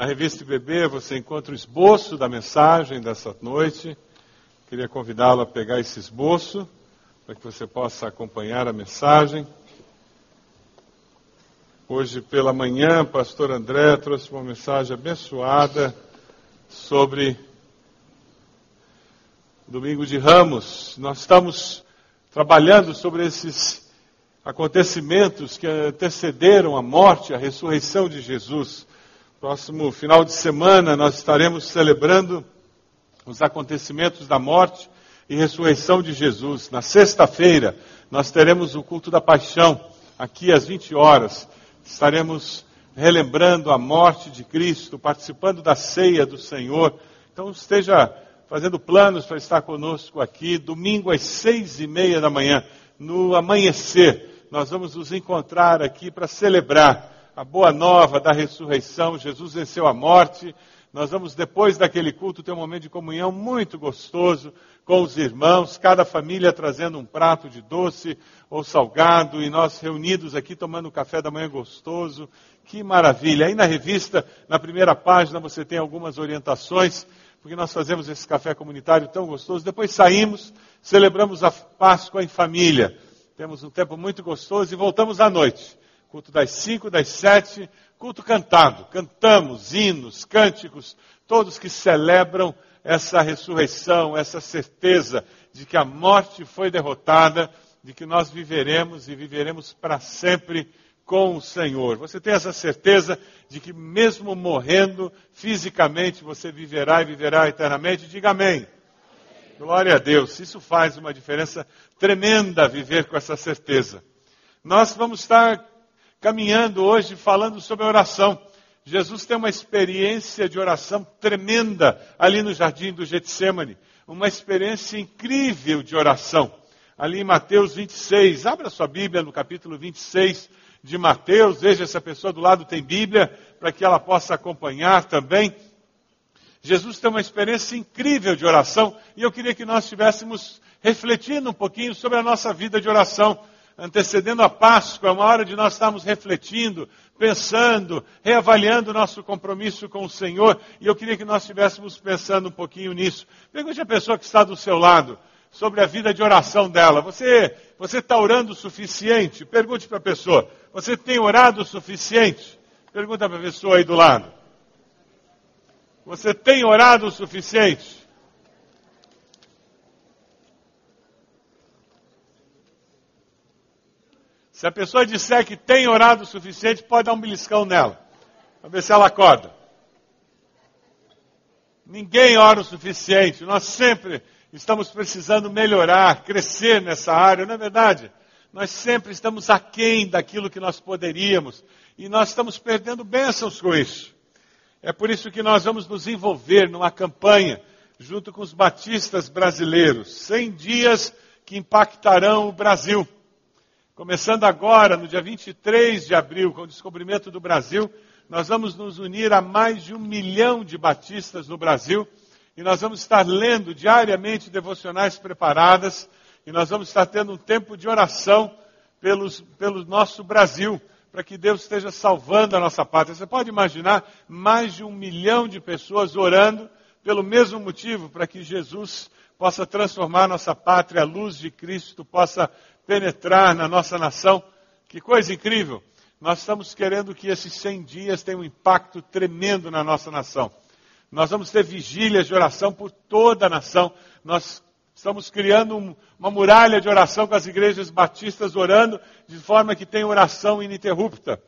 Na revista IBB você encontra o esboço da mensagem dessa noite. Queria convidá-lo a pegar esse esboço para que você possa acompanhar a mensagem. Hoje pela manhã, pastor André trouxe uma mensagem abençoada sobre Domingo de Ramos. Nós estamos trabalhando sobre esses acontecimentos que antecederam a morte, a ressurreição de Jesus. Próximo final de semana nós estaremos celebrando os acontecimentos da morte e ressurreição de Jesus. Na sexta-feira nós teremos o culto da paixão, aqui às 20 horas. Estaremos relembrando a morte de Cristo, participando da ceia do Senhor. Então esteja fazendo planos para estar conosco aqui, domingo às seis e meia da manhã, no amanhecer. Nós vamos nos encontrar aqui para celebrar a boa nova da ressurreição. Jesus venceu a morte. Nós vamos, depois daquele culto, ter um momento de comunhão muito gostoso com os irmãos, cada família trazendo um prato de doce ou salgado, e nós reunidos aqui tomando café da manhã gostoso. Que maravilha! Aí na revista, na primeira página, você tem algumas orientações, porque nós fazemos esse café comunitário tão gostoso. Depois saímos, celebramos a Páscoa em família. Temos um tempo muito gostoso e voltamos à noite culto das cinco, das sete, culto cantado. Cantamos hinos, cânticos, todos que celebram essa ressurreição, essa certeza de que a morte foi derrotada, de que nós viveremos e viveremos para sempre com o Senhor. Você tem essa certeza de que mesmo morrendo fisicamente, você viverá e viverá eternamente? Diga amém. Glória a Deus. Isso faz uma diferença tremenda viver com essa certeza. Nós vamos estar caminhando hoje falando sobre oração. Jesus tem uma experiência de oração tremenda ali no jardim do Getsemane, uma experiência incrível de oração. Ali em Mateus 26, abra sua Bíblia no capítulo 26 de Mateus, veja se a pessoa do lado tem Bíblia, para que ela possa acompanhar também. Jesus tem uma experiência incrível de oração e eu queria que nós estivéssemos refletindo um pouquinho sobre a nossa vida de oração antecedendo a Páscoa, é uma hora de nós estarmos refletindo, pensando, reavaliando o nosso compromisso com o Senhor, e eu queria que nós estivéssemos pensando um pouquinho nisso. Pergunte a pessoa que está do seu lado sobre a vida de oração dela. Você você está orando o suficiente? Pergunte para a pessoa. Você tem orado o suficiente? Pergunta para a pessoa aí do lado. Você tem orado o suficiente? Se a pessoa disser que tem orado o suficiente, pode dar um beliscão nela. Para ver se ela acorda. Ninguém ora o suficiente. Nós sempre estamos precisando melhorar, crescer nessa área, não é verdade? Nós sempre estamos aquém daquilo que nós poderíamos. E nós estamos perdendo bênçãos com isso. É por isso que nós vamos nos envolver numa campanha, junto com os batistas brasileiros. 100 dias que impactarão o Brasil. Começando agora, no dia 23 de abril, com o descobrimento do Brasil, nós vamos nos unir a mais de um milhão de batistas no Brasil e nós vamos estar lendo diariamente devocionais preparadas e nós vamos estar tendo um tempo de oração pelos, pelo nosso Brasil, para que Deus esteja salvando a nossa pátria. Você pode imaginar mais de um milhão de pessoas orando pelo mesmo motivo, para que Jesus possa transformar nossa pátria, a luz de Cristo possa penetrar na nossa nação. Que coisa incrível! Nós estamos querendo que esses 100 dias tenham um impacto tremendo na nossa nação. Nós vamos ter vigílias de oração por toda a nação. Nós estamos criando um, uma muralha de oração com as igrejas batistas orando de forma que tenha oração ininterrupta.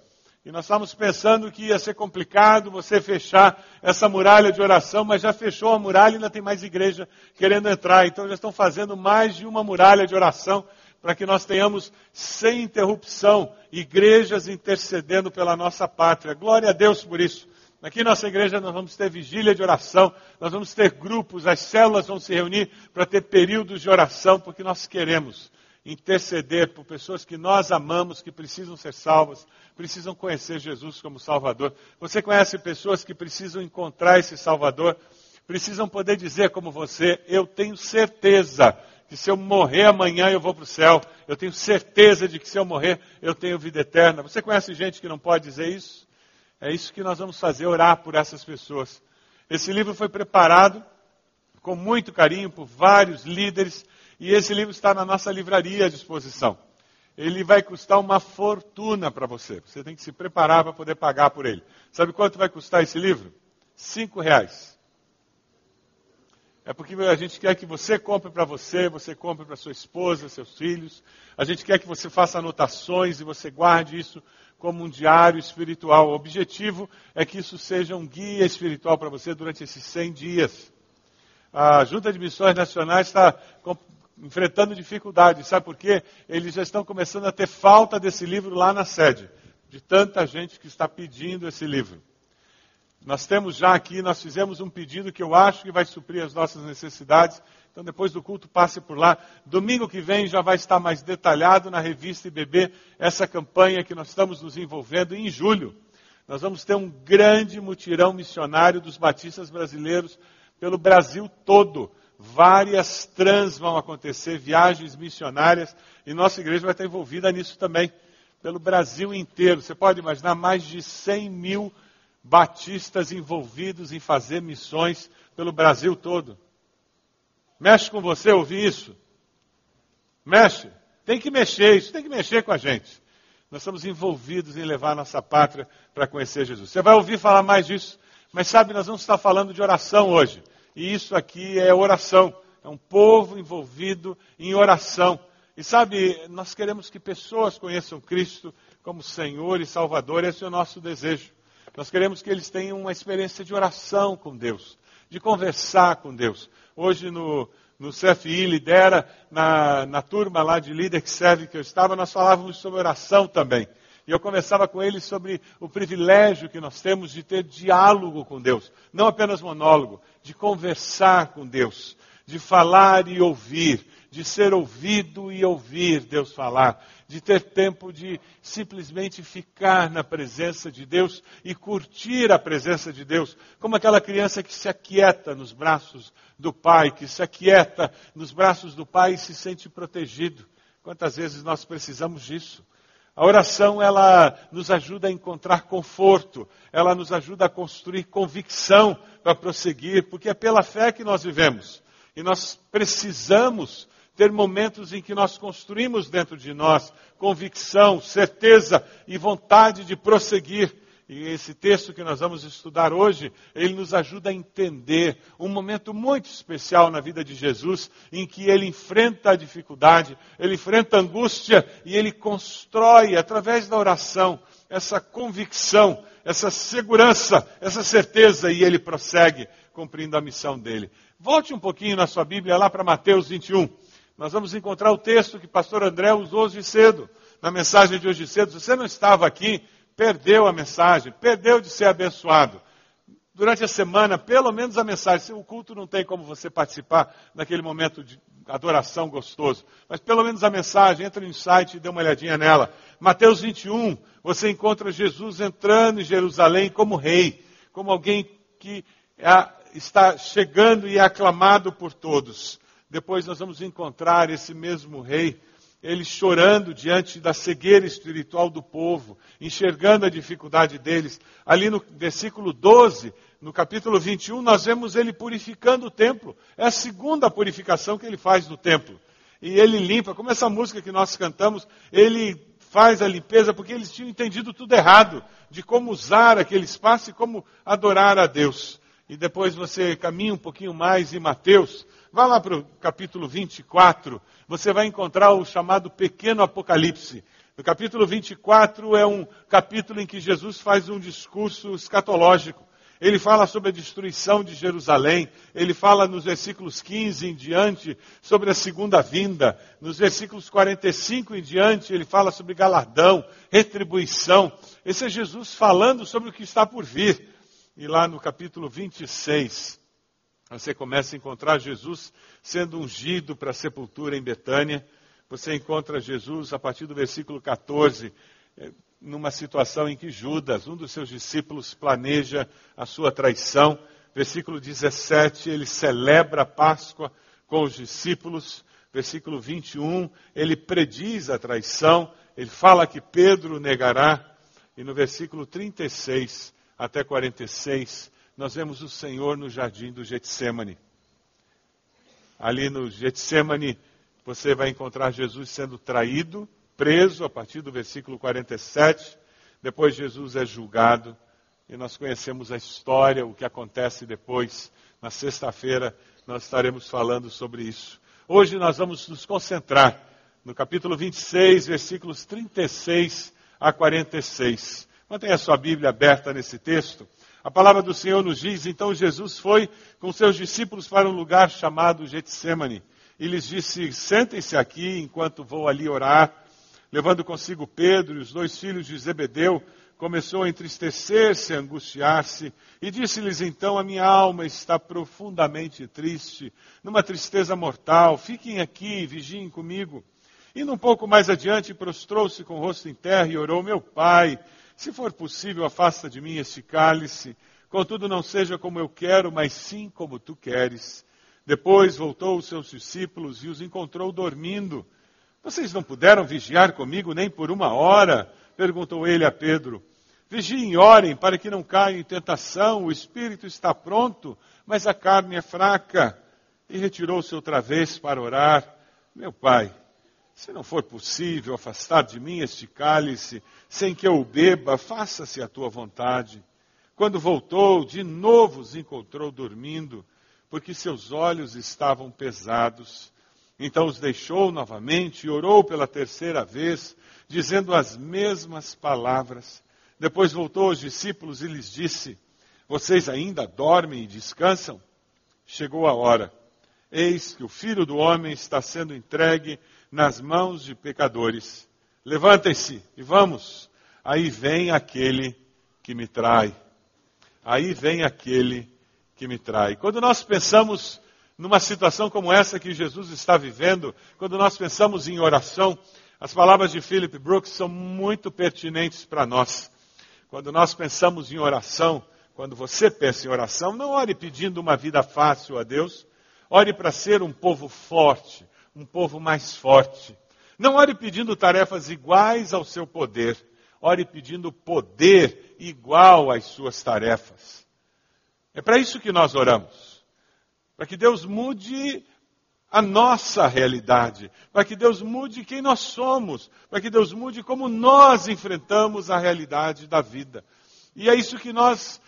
E nós estamos pensando que ia ser complicado você fechar essa muralha de oração, mas já fechou a muralha e ainda tem mais igreja querendo entrar. Então já estão fazendo mais de uma muralha de oração para que nós tenhamos sem interrupção igrejas intercedendo pela nossa pátria. Glória a Deus por isso. Aqui na nossa igreja nós vamos ter vigília de oração, nós vamos ter grupos, as células vão se reunir para ter períodos de oração, porque nós queremos interceder por pessoas que nós amamos, que precisam ser salvas, precisam conhecer Jesus como Salvador. Você conhece pessoas que precisam encontrar esse Salvador, precisam poder dizer como você, eu tenho certeza que se eu morrer amanhã eu vou para o céu. Eu tenho certeza de que se eu morrer eu tenho vida eterna. Você conhece gente que não pode dizer isso? É isso que nós vamos fazer, orar por essas pessoas. Esse livro foi preparado com muito carinho por vários líderes e esse livro está na nossa livraria à disposição. Ele vai custar uma fortuna para você. Você tem que se preparar para poder pagar por ele. Sabe quanto vai custar esse livro? Cinco reais. É porque a gente quer que você compre para você, você compre para sua esposa, seus filhos. A gente quer que você faça anotações e você guarde isso como um diário espiritual. O objetivo é que isso seja um guia espiritual para você durante esses 100 dias. A Junta de Missões Nacionais está enfrentando dificuldades. Sabe por quê? Eles já estão começando a ter falta desse livro lá na sede, de tanta gente que está pedindo esse livro. Nós temos já aqui, nós fizemos um pedido que eu acho que vai suprir as nossas necessidades. Então, depois do culto, passe por lá. Domingo que vem já vai estar mais detalhado na revista IBB essa campanha que nós estamos nos envolvendo em julho. Nós vamos ter um grande mutirão missionário dos batistas brasileiros pelo Brasil todo. Várias trans vão acontecer, viagens missionárias, e nossa igreja vai estar envolvida nisso também, pelo Brasil inteiro. Você pode imaginar mais de 100 mil batistas envolvidos em fazer missões pelo Brasil todo. Mexe com você ouvir isso? Mexe. Tem que mexer, isso tem que mexer com a gente. Nós estamos envolvidos em levar a nossa pátria para conhecer Jesus. Você vai ouvir falar mais disso, mas sabe, nós vamos estar falando de oração hoje. E isso aqui é oração. É um povo envolvido em oração. E sabe, nós queremos que pessoas conheçam Cristo como Senhor e Salvador. Esse é o nosso desejo. Nós queremos que eles tenham uma experiência de oração com Deus, de conversar com Deus. Hoje no, no CFI Lidera, na, na turma lá de líder que serve que eu estava, nós falávamos sobre oração também. E eu conversava com eles sobre o privilégio que nós temos de ter diálogo com Deus, não apenas monólogo, de conversar com Deus, de falar e ouvir, de ser ouvido e ouvir Deus falar, de ter tempo de simplesmente ficar na presença de Deus e curtir a presença de Deus, como aquela criança que se aquieta nos braços do pai, que se aquieta nos braços do pai e se sente protegido. Quantas vezes nós precisamos disso? A oração, ela nos ajuda a encontrar conforto, ela nos ajuda a construir convicção para prosseguir, porque é pela fé que nós vivemos. E nós precisamos ter momentos em que nós construímos dentro de nós convicção, certeza e vontade de prosseguir. E esse texto que nós vamos estudar hoje, ele nos ajuda a entender um momento muito especial na vida de Jesus, em que ele enfrenta a dificuldade, ele enfrenta a angústia e ele constrói, através da oração, essa convicção, essa segurança, essa certeza, e ele prossegue cumprindo a missão dele. Volte um pouquinho na sua Bíblia lá para Mateus 21. Nós vamos encontrar o texto que pastor André usou hoje cedo, na mensagem de hoje cedo. Se você não estava aqui, perdeu a mensagem, perdeu de ser abençoado. Durante a semana, pelo menos a mensagem. Se o culto não tem como você participar naquele momento de adoração gostoso, mas pelo menos a mensagem, entra no site e dê uma olhadinha nela. Mateus 21, você encontra Jesus entrando em Jerusalém como rei, como alguém que está chegando e é aclamado por todos. Depois nós vamos encontrar esse mesmo rei eles chorando diante da cegueira espiritual do povo, enxergando a dificuldade deles. Ali no versículo 12, no capítulo 21, nós vemos ele purificando o templo. É a segunda purificação que ele faz no templo. E ele limpa, como essa música que nós cantamos, ele faz a limpeza porque eles tinham entendido tudo errado de como usar aquele espaço e como adorar a Deus. E depois você caminha um pouquinho mais em Mateus, vá lá para o capítulo 24, você vai encontrar o chamado pequeno Apocalipse. No capítulo 24 é um capítulo em que Jesus faz um discurso escatológico. Ele fala sobre a destruição de Jerusalém, ele fala nos versículos 15 em diante sobre a segunda vinda, nos versículos 45 em diante ele fala sobre galardão, retribuição. Esse é Jesus falando sobre o que está por vir. E lá no capítulo 26, você começa a encontrar Jesus sendo ungido para a sepultura em Betânia. Você encontra Jesus a partir do versículo 14, eh, numa situação em que Judas, um dos seus discípulos, planeja a sua traição. Versículo 17, ele celebra a Páscoa com os discípulos. Versículo 21, ele prediz a traição. Ele fala que Pedro negará. E no versículo 36 até 46, nós vemos o Senhor no jardim do Getsemane. Ali no Getsemane, você vai encontrar Jesus sendo traído, preso, a partir do versículo 47. Depois, Jesus é julgado. E nós conhecemos a história, o que acontece depois. Na sexta-feira, nós estaremos falando sobre isso. Hoje, nós vamos nos concentrar no capítulo 26, versículos 36 a 46. Mantenha a sua Bíblia aberta nesse texto. A palavra do Senhor nos diz: então Jesus foi com seus discípulos para um lugar chamado Getsemane e lhes disse: Sentem-se aqui enquanto vou ali orar. Levando consigo Pedro e os dois filhos de Zebedeu, começou a entristecer-se, a angustiar-se, e disse-lhes então: A minha alma está profundamente triste, numa tristeza mortal. Fiquem aqui e vigiem comigo. Indo um pouco mais adiante, prostrou-se com o rosto em terra e orou: Meu pai, se for possível, afasta de mim este cálice. Contudo, não seja como eu quero, mas sim como tu queres. Depois voltou os seus discípulos e os encontrou dormindo. Vocês não puderam vigiar comigo nem por uma hora? perguntou ele a Pedro. Vigiem e orem para que não caiam em tentação. O espírito está pronto, mas a carne é fraca. E retirou-se outra vez para orar. Meu pai, se não for possível afastar de mim este cálice, sem que eu o beba, faça-se a tua vontade. Quando voltou, de novo os encontrou dormindo, porque seus olhos estavam pesados. Então os deixou novamente e orou pela terceira vez, dizendo as mesmas palavras. Depois voltou aos discípulos e lhes disse: Vocês ainda dormem e descansam? Chegou a hora. Eis que o filho do homem está sendo entregue nas mãos de pecadores. Levantem-se e vamos. Aí vem aquele que me trai. Aí vem aquele que me trai. Quando nós pensamos numa situação como essa que Jesus está vivendo, quando nós pensamos em oração, as palavras de Philip Brooks são muito pertinentes para nós. Quando nós pensamos em oração, quando você pensa em oração, não ore pedindo uma vida fácil a Deus, ore para ser um povo forte, um povo mais forte. Não ore pedindo tarefas iguais ao seu poder, ore pedindo poder igual às suas tarefas. É para isso que nós oramos. Para que Deus mude a nossa realidade, para que Deus mude quem nós somos, para que Deus mude como nós enfrentamos a realidade da vida. E é isso que nós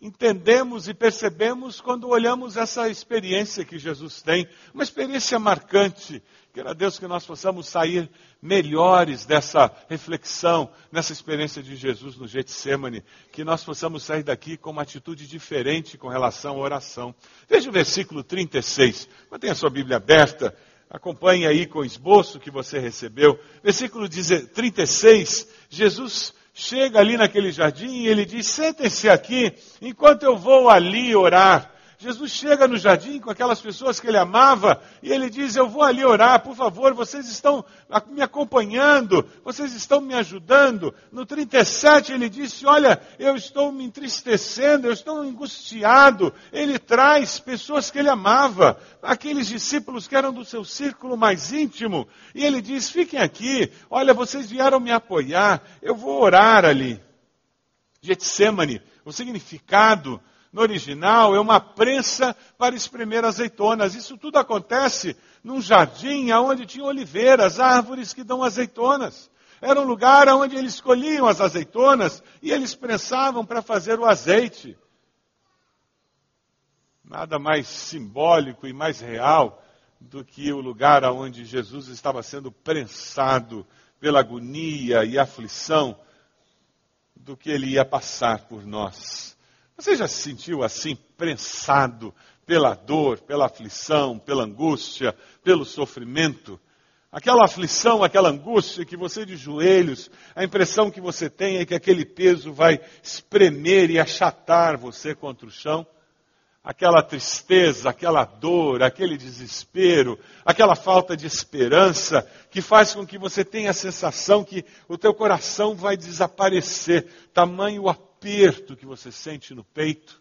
entendemos e percebemos quando olhamos essa experiência que Jesus tem, uma experiência marcante. Queira Deus que nós possamos sair melhores dessa reflexão, nessa experiência de Jesus no Getsemane, que nós possamos sair daqui com uma atitude diferente com relação à oração. Veja o versículo 36. Mantenha a sua Bíblia aberta. Acompanhe aí com o esboço que você recebeu. Versículo 36, Jesus chega ali naquele jardim e ele diz: Sentem-se aqui enquanto eu vou ali orar. Jesus chega no jardim com aquelas pessoas que ele amava e ele diz: Eu vou ali orar, por favor, vocês estão me acompanhando, vocês estão me ajudando. No 37 ele disse: Olha, eu estou me entristecendo, eu estou angustiado. Ele traz pessoas que ele amava, aqueles discípulos que eram do seu círculo mais íntimo, e ele diz: Fiquem aqui, olha, vocês vieram me apoiar, eu vou orar ali. Getsemane, o significado no original, é uma prensa para espremer azeitonas. Isso tudo acontece num jardim onde tinha oliveiras, árvores que dão azeitonas. Era um lugar onde eles colhiam as azeitonas e eles prensavam para fazer o azeite. Nada mais simbólico e mais real do que o lugar onde Jesus estava sendo prensado pela agonia e aflição do que ele ia passar por nós. Você já se sentiu assim, prensado pela dor, pela aflição, pela angústia, pelo sofrimento? Aquela aflição, aquela angústia que você de joelhos, a impressão que você tem é que aquele peso vai espremer e achatar você contra o chão. Aquela tristeza, aquela dor, aquele desespero, aquela falta de esperança que faz com que você tenha a sensação que o teu coração vai desaparecer, tamanho aperto aperto que você sente no peito.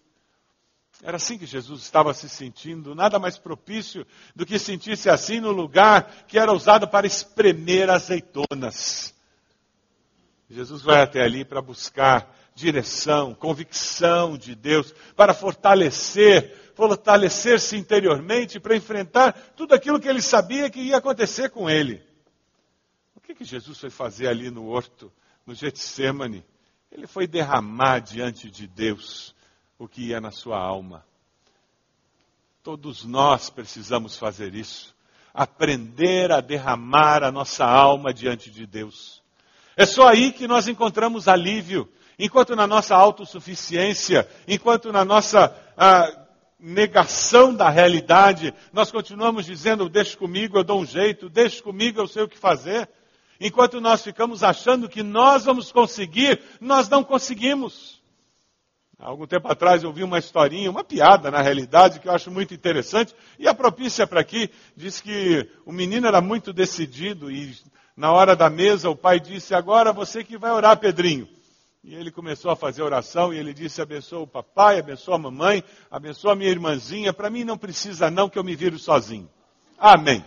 Era assim que Jesus estava se sentindo, nada mais propício do que sentir-se assim no lugar que era usado para espremer azeitonas. Jesus vai até ali para buscar direção, convicção de Deus, para fortalecer, fortalecer-se interiormente para enfrentar tudo aquilo que ele sabia que ia acontecer com ele. O que, que Jesus foi fazer ali no horto, no Getsemane? Ele foi derramar diante de Deus o que ia na sua alma. Todos nós precisamos fazer isso. Aprender a derramar a nossa alma diante de Deus. É só aí que nós encontramos alívio. Enquanto na nossa autossuficiência, enquanto na nossa ah, negação da realidade, nós continuamos dizendo: deixe comigo, eu dou um jeito, deixe comigo, eu sei o que fazer. Enquanto nós ficamos achando que nós vamos conseguir, nós não conseguimos. Há algum tempo atrás eu vi uma historinha, uma piada na realidade, que eu acho muito interessante, e a propícia para aqui diz que o menino era muito decidido e na hora da mesa o pai disse: Agora você que vai orar, Pedrinho. E ele começou a fazer oração e ele disse: Abençoa o papai, abençoa a mamãe, abençoa a minha irmãzinha. Para mim não precisa, não, que eu me viro sozinho. Amém.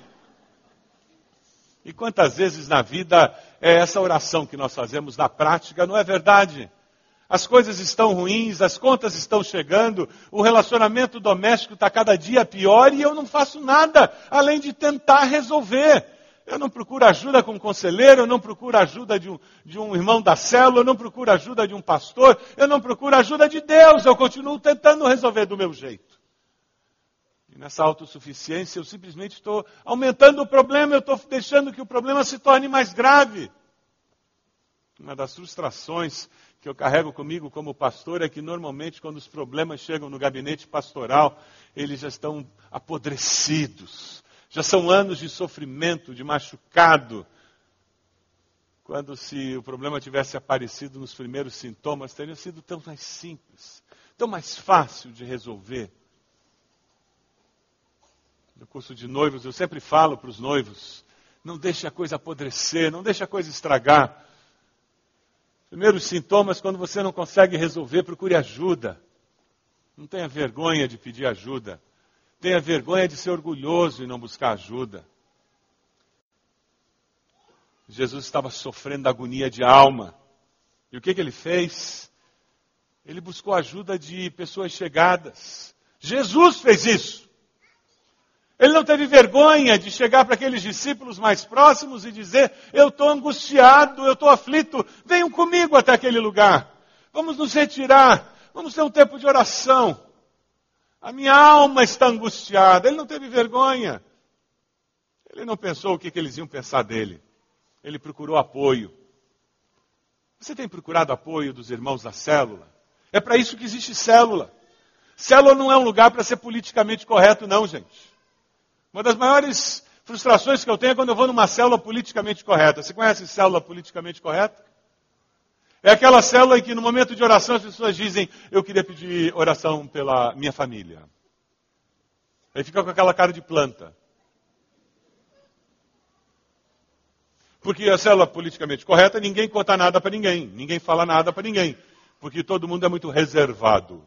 E quantas vezes na vida é essa oração que nós fazemos na prática, não é verdade? As coisas estão ruins, as contas estão chegando, o relacionamento doméstico está cada dia pior e eu não faço nada além de tentar resolver. Eu não procuro ajuda com um conselheiro, eu não procuro ajuda de um, de um irmão da célula, eu não procuro ajuda de um pastor, eu não procuro ajuda de Deus, eu continuo tentando resolver do meu jeito. E nessa autossuficiência eu simplesmente estou aumentando o problema, eu estou deixando que o problema se torne mais grave. Uma das frustrações que eu carrego comigo como pastor é que normalmente quando os problemas chegam no gabinete pastoral, eles já estão apodrecidos. Já são anos de sofrimento, de machucado. Quando se o problema tivesse aparecido nos primeiros sintomas, teria sido tão mais simples, tão mais fácil de resolver no curso de noivos, eu sempre falo para os noivos: não deixe a coisa apodrecer, não deixe a coisa estragar. Primeiros sintomas, quando você não consegue resolver, procure ajuda. Não tenha vergonha de pedir ajuda. Tenha vergonha de ser orgulhoso e não buscar ajuda. Jesus estava sofrendo agonia de alma. E o que, que ele fez? Ele buscou ajuda de pessoas chegadas. Jesus fez isso. Ele não teve vergonha de chegar para aqueles discípulos mais próximos e dizer: Eu estou angustiado, eu estou aflito, venham comigo até aquele lugar. Vamos nos retirar, vamos ter um tempo de oração. A minha alma está angustiada. Ele não teve vergonha. Ele não pensou o que, que eles iam pensar dele. Ele procurou apoio. Você tem procurado apoio dos irmãos da célula? É para isso que existe célula. Célula não é um lugar para ser politicamente correto, não, gente. Uma das maiores frustrações que eu tenho é quando eu vou numa célula politicamente correta. Você conhece célula politicamente correta? É aquela célula em que no momento de oração as pessoas dizem, eu queria pedir oração pela minha família. Aí fica com aquela cara de planta. Porque a célula politicamente correta, ninguém conta nada para ninguém, ninguém fala nada para ninguém, porque todo mundo é muito reservado.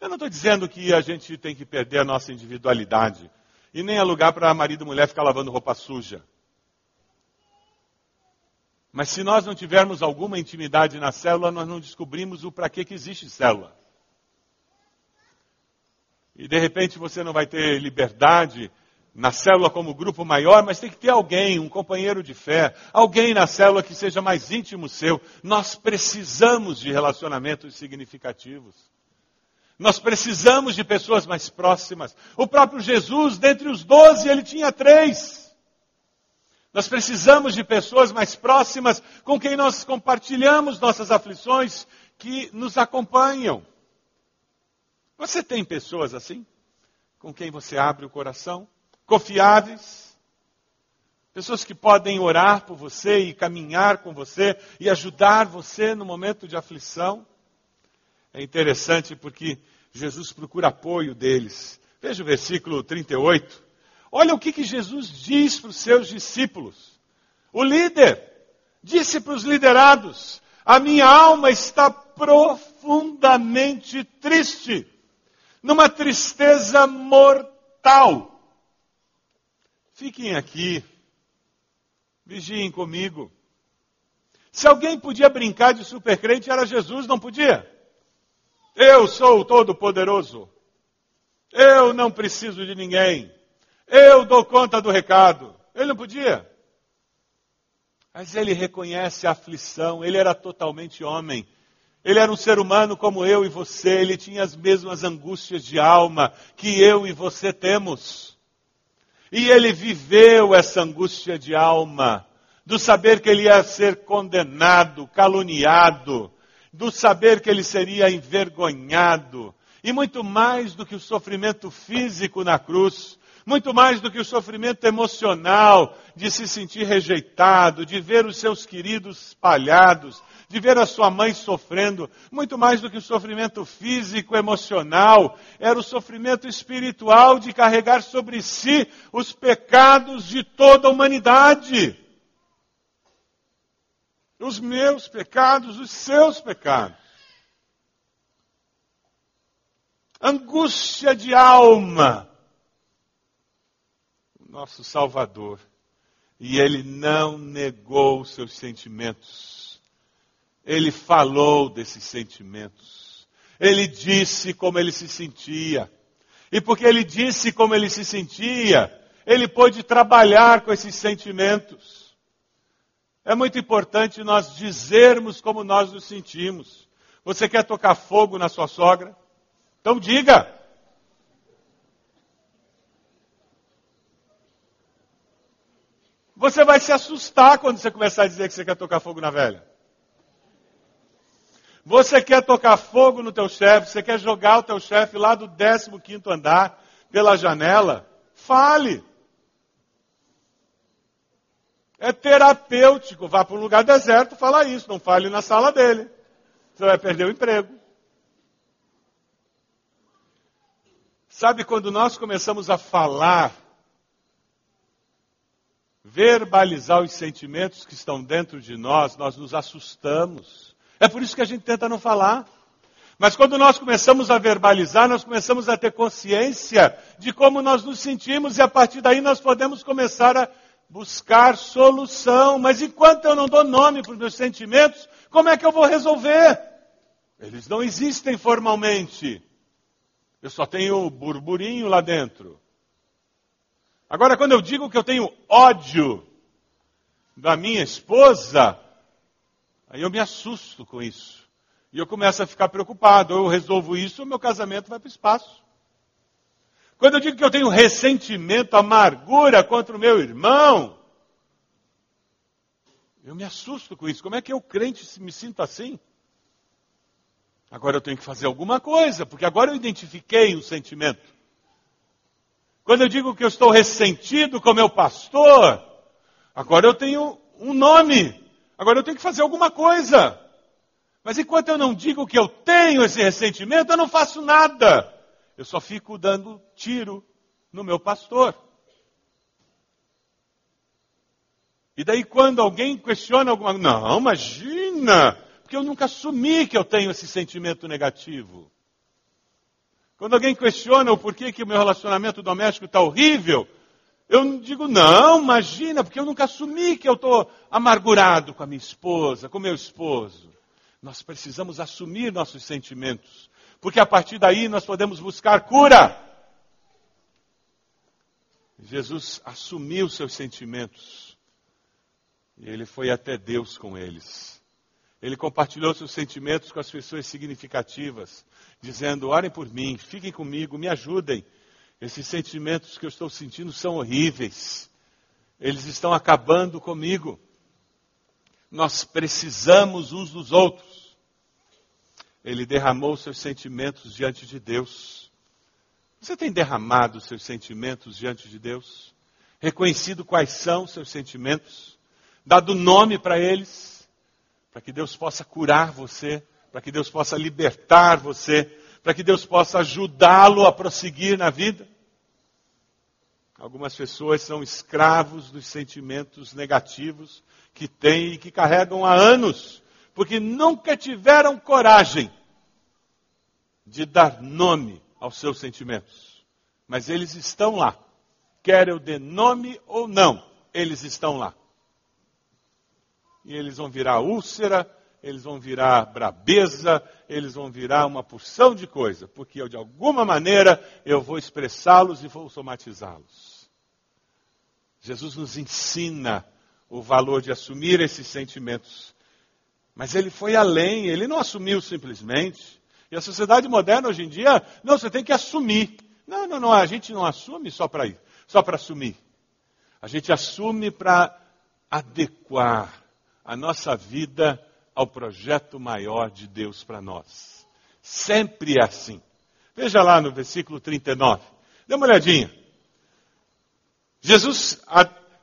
Eu não estou dizendo que a gente tem que perder a nossa individualidade. E nem é lugar para marido e mulher ficar lavando roupa suja. Mas se nós não tivermos alguma intimidade na célula, nós não descobrimos o para que, existe célula. E de repente você não vai ter liberdade na célula como grupo maior, mas tem que ter alguém, um companheiro de fé, alguém na célula que seja mais íntimo seu. Nós precisamos de relacionamentos significativos. Nós precisamos de pessoas mais próximas. O próprio Jesus, dentre os doze, ele tinha três. Nós precisamos de pessoas mais próximas com quem nós compartilhamos nossas aflições, que nos acompanham. Você tem pessoas assim? Com quem você abre o coração? Confiáveis? Pessoas que podem orar por você e caminhar com você e ajudar você no momento de aflição? É interessante porque Jesus procura apoio deles. Veja o versículo 38. Olha o que, que Jesus diz para os seus discípulos. O líder disse para os liderados: A minha alma está profundamente triste, numa tristeza mortal. Fiquem aqui, vigiem comigo. Se alguém podia brincar de supercrente, era Jesus, não podia? Eu sou o Todo-Poderoso. Eu não preciso de ninguém. Eu dou conta do recado. Ele não podia. Mas ele reconhece a aflição, ele era totalmente homem. Ele era um ser humano como eu e você, ele tinha as mesmas angústias de alma que eu e você temos. E ele viveu essa angústia de alma, do saber que ele ia ser condenado, caluniado, do saber que ele seria envergonhado, e muito mais do que o sofrimento físico na cruz, muito mais do que o sofrimento emocional de se sentir rejeitado, de ver os seus queridos espalhados, de ver a sua mãe sofrendo, muito mais do que o sofrimento físico, emocional, era o sofrimento espiritual de carregar sobre si os pecados de toda a humanidade. Os meus pecados, os seus pecados. Angústia de alma nosso Salvador. E ele não negou os seus sentimentos. Ele falou desses sentimentos. Ele disse como ele se sentia. E porque ele disse como ele se sentia, ele pôde trabalhar com esses sentimentos. É muito importante nós dizermos como nós nos sentimos. Você quer tocar fogo na sua sogra? Então diga. Você vai se assustar quando você começar a dizer que você quer tocar fogo na velha. Você quer tocar fogo no teu chefe, você quer jogar o teu chefe lá do 15 andar pela janela? Fale. É terapêutico. Vá para um lugar deserto falar isso. Não fale na sala dele. Você vai perder o emprego. Sabe quando nós começamos a falar verbalizar os sentimentos que estão dentro de nós, nós nos assustamos. É por isso que a gente tenta não falar. Mas quando nós começamos a verbalizar, nós começamos a ter consciência de como nós nos sentimos e a partir daí nós podemos começar a buscar solução. Mas enquanto eu não dou nome para os meus sentimentos, como é que eu vou resolver? Eles não existem formalmente. Eu só tenho burburinho lá dentro. Agora, quando eu digo que eu tenho ódio da minha esposa, aí eu me assusto com isso. E eu começo a ficar preocupado. Ou eu resolvo isso, o meu casamento vai para o espaço. Quando eu digo que eu tenho ressentimento, amargura contra o meu irmão, eu me assusto com isso. Como é que eu, crente, me sinto assim? Agora eu tenho que fazer alguma coisa, porque agora eu identifiquei o sentimento. Quando eu digo que eu estou ressentido com meu pastor, agora eu tenho um nome. Agora eu tenho que fazer alguma coisa. Mas enquanto eu não digo que eu tenho esse ressentimento, eu não faço nada. Eu só fico dando tiro no meu pastor. E daí quando alguém questiona alguma coisa, não, imagina, porque eu nunca assumi que eu tenho esse sentimento negativo. Quando alguém questiona o porquê que o meu relacionamento doméstico está horrível, eu digo, não, imagina, porque eu nunca assumi que eu estou amargurado com a minha esposa, com o meu esposo. Nós precisamos assumir nossos sentimentos, porque a partir daí nós podemos buscar cura. Jesus assumiu seus sentimentos e ele foi até Deus com eles. Ele compartilhou seus sentimentos com as pessoas significativas dizendo: orem por mim, fiquem comigo, me ajudem. Esses sentimentos que eu estou sentindo são horríveis. Eles estão acabando comigo. Nós precisamos uns dos outros. Ele derramou seus sentimentos diante de Deus. Você tem derramado seus sentimentos diante de Deus? Reconhecido quais são seus sentimentos? Dado nome para eles? Para que Deus possa curar você para que Deus possa libertar você, para que Deus possa ajudá-lo a prosseguir na vida. Algumas pessoas são escravos dos sentimentos negativos que têm e que carregam há anos, porque nunca tiveram coragem de dar nome aos seus sentimentos. Mas eles estão lá. Quer eu dê nome ou não, eles estão lá. e eles vão virar úlcera, eles vão virar brabeza, eles vão virar uma porção de coisa, porque eu, de alguma maneira eu vou expressá-los e vou somatizá-los. Jesus nos ensina o valor de assumir esses sentimentos. Mas ele foi além, ele não assumiu simplesmente. E a sociedade moderna hoje em dia, não, você tem que assumir. Não, não, não, a gente não assume só para ir, só para assumir. A gente assume para adequar a nossa vida ao projeto maior de Deus para nós. Sempre é assim. Veja lá no versículo 39. Dê uma olhadinha. Jesus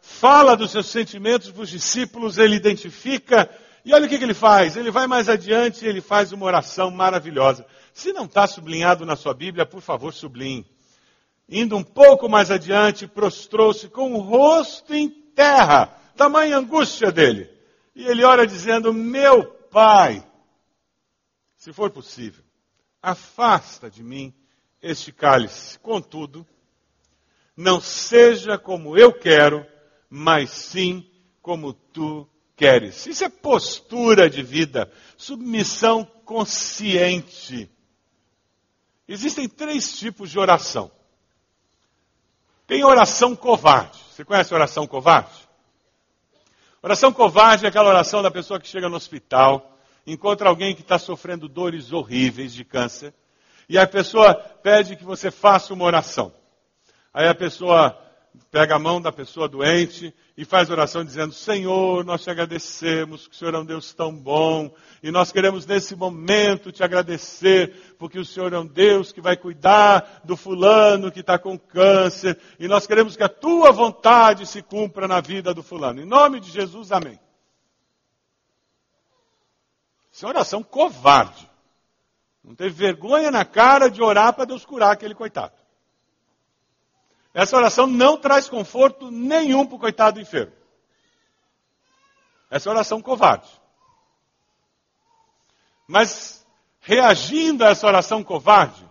fala dos seus sentimentos para os discípulos, ele identifica, e olha o que, que ele faz. Ele vai mais adiante e ele faz uma oração maravilhosa. Se não está sublinhado na sua Bíblia, por favor, sublinhe. Indo um pouco mais adiante, prostrou-se com o rosto em terra, tamanha angústia dele. E ele ora dizendo: Meu pai, se for possível, afasta de mim este cálice. Contudo, não seja como eu quero, mas sim como tu queres. Isso é postura de vida, submissão consciente. Existem três tipos de oração. Tem oração covarde. Você conhece oração covarde? Oração covarde é aquela oração da pessoa que chega no hospital, encontra alguém que está sofrendo dores horríveis de câncer, e a pessoa pede que você faça uma oração. Aí a pessoa pega a mão da pessoa doente e faz oração dizendo: Senhor, nós te agradecemos, que o Senhor é um Deus tão bom, e nós queremos nesse momento te agradecer, porque o Senhor é um Deus que vai cuidar do fulano que está com câncer, e nós queremos que a tua vontade se cumpra na vida do fulano. Em nome de Jesus, amém. Isso é oração covarde. Não teve vergonha na cara de orar para Deus curar aquele coitado. Essa oração não traz conforto nenhum para o coitado enfermo. Essa oração covarde. Mas, reagindo a essa oração covarde,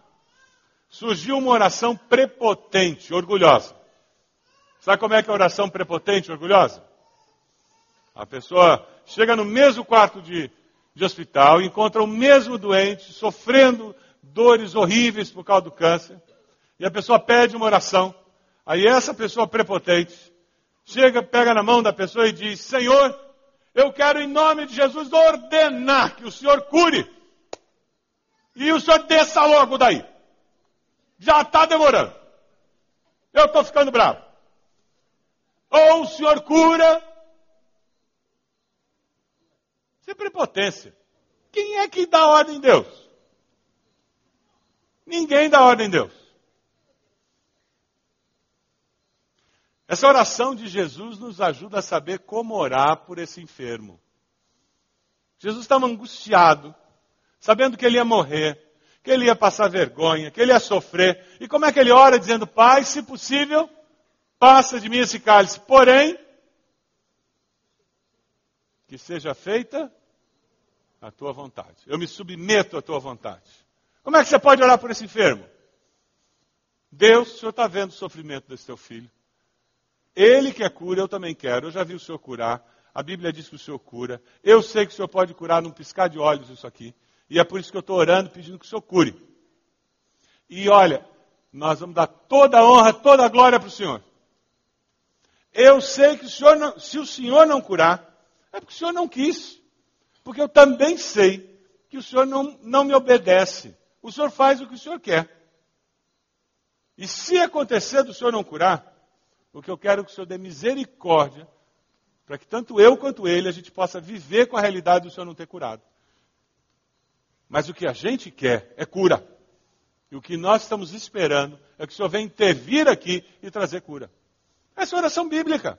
surgiu uma oração prepotente, orgulhosa. Sabe como é que é a oração prepotente, orgulhosa? A pessoa chega no mesmo quarto de, de hospital, encontra o mesmo doente, sofrendo dores horríveis por causa do câncer, e a pessoa pede uma oração. Aí essa pessoa prepotente chega, pega na mão da pessoa e diz: Senhor, eu quero em nome de Jesus ordenar que o Senhor cure. E o Senhor desça logo daí. Já está demorando. Eu estou ficando bravo. Ou o Senhor cura. Isso é prepotência. Quem é que dá ordem em Deus? Ninguém dá ordem em Deus. Essa oração de Jesus nos ajuda a saber como orar por esse enfermo. Jesus estava angustiado, sabendo que ele ia morrer, que ele ia passar vergonha, que ele ia sofrer. E como é que ele ora dizendo: Pai, se possível, passa de mim esse cálice. Porém, que seja feita a tua vontade. Eu me submeto à tua vontade. Como é que você pode orar por esse enfermo? Deus, o Senhor está vendo o sofrimento desse teu filho. Ele que é cura, eu também quero. Eu já vi o Senhor curar. A Bíblia diz que o Senhor cura. Eu sei que o Senhor pode curar num piscar de olhos isso aqui. E é por isso que eu estou orando, pedindo que o Senhor cure. E olha, nós vamos dar toda a honra, toda a glória para o Senhor. Eu sei que o Senhor não, se o Senhor não curar, é porque o Senhor não quis. Porque eu também sei que o Senhor não, não me obedece. O Senhor faz o que o Senhor quer. E se acontecer do Senhor não curar, o que eu quero é que o Senhor dê misericórdia para que tanto eu quanto ele a gente possa viver com a realidade do Senhor não ter curado. Mas o que a gente quer é cura. E o que nós estamos esperando é que o Senhor venha intervir aqui e trazer cura. Essa é oração bíblica.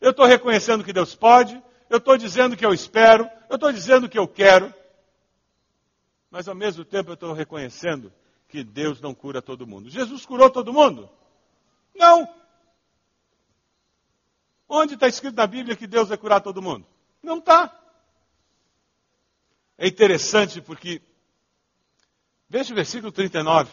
Eu estou reconhecendo que Deus pode, eu estou dizendo que eu espero, eu estou dizendo que eu quero, mas ao mesmo tempo eu estou reconhecendo que Deus não cura todo mundo. Jesus curou todo mundo? Não. Onde está escrito na Bíblia que Deus vai curar todo mundo? Não está. É interessante porque, veja o versículo 39.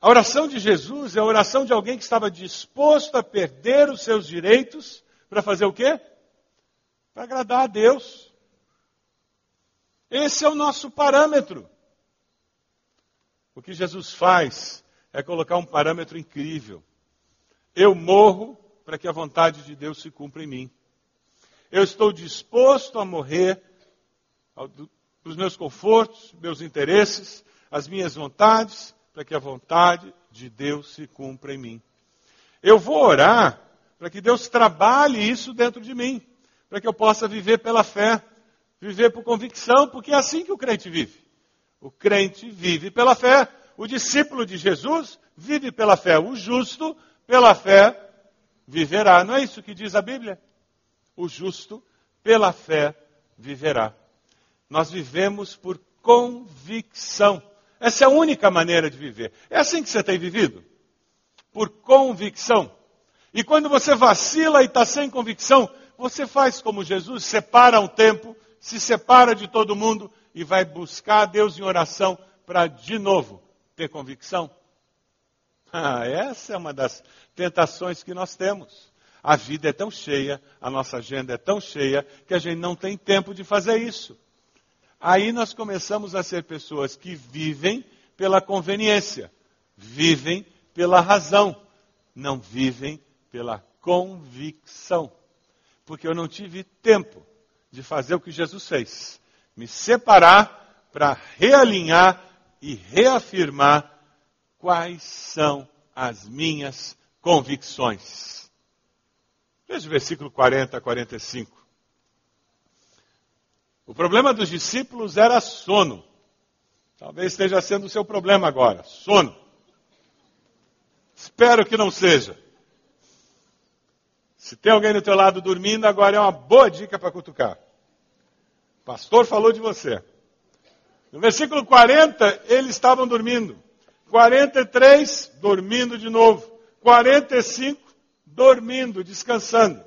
A oração de Jesus é a oração de alguém que estava disposto a perder os seus direitos para fazer o quê? para agradar a Deus. Esse é o nosso parâmetro. O que Jesus faz é colocar um parâmetro incrível. Eu morro para que a vontade de Deus se cumpra em mim. Eu estou disposto a morrer para os meus confortos, meus interesses, as minhas vontades, para que a vontade de Deus se cumpra em mim. Eu vou orar para que Deus trabalhe isso dentro de mim, para que eu possa viver pela fé, viver por convicção, porque é assim que o crente vive. O crente vive pela fé, o discípulo de Jesus vive pela fé, o justo pela fé viverá. Não é isso que diz a Bíblia? O justo pela fé viverá. Nós vivemos por convicção. Essa é a única maneira de viver. É assim que você tem vivido? Por convicção. E quando você vacila e está sem convicção, você faz como Jesus, separa um tempo, se separa de todo mundo e vai buscar a Deus em oração para de novo ter convicção. Ah, essa é uma das tentações que nós temos. A vida é tão cheia, a nossa agenda é tão cheia, que a gente não tem tempo de fazer isso. Aí nós começamos a ser pessoas que vivem pela conveniência, vivem pela razão, não vivem pela convicção. Porque eu não tive tempo de fazer o que Jesus fez, me separar para realinhar e reafirmar quais são as minhas convicções. Veja o versículo 40 a 45. O problema dos discípulos era sono. Talvez esteja sendo o seu problema agora, sono. Espero que não seja. Se tem alguém do teu lado dormindo, agora é uma boa dica para cutucar. O pastor falou de você. No versículo 40, eles estavam dormindo. 43, dormindo de novo. 45, dormindo, descansando.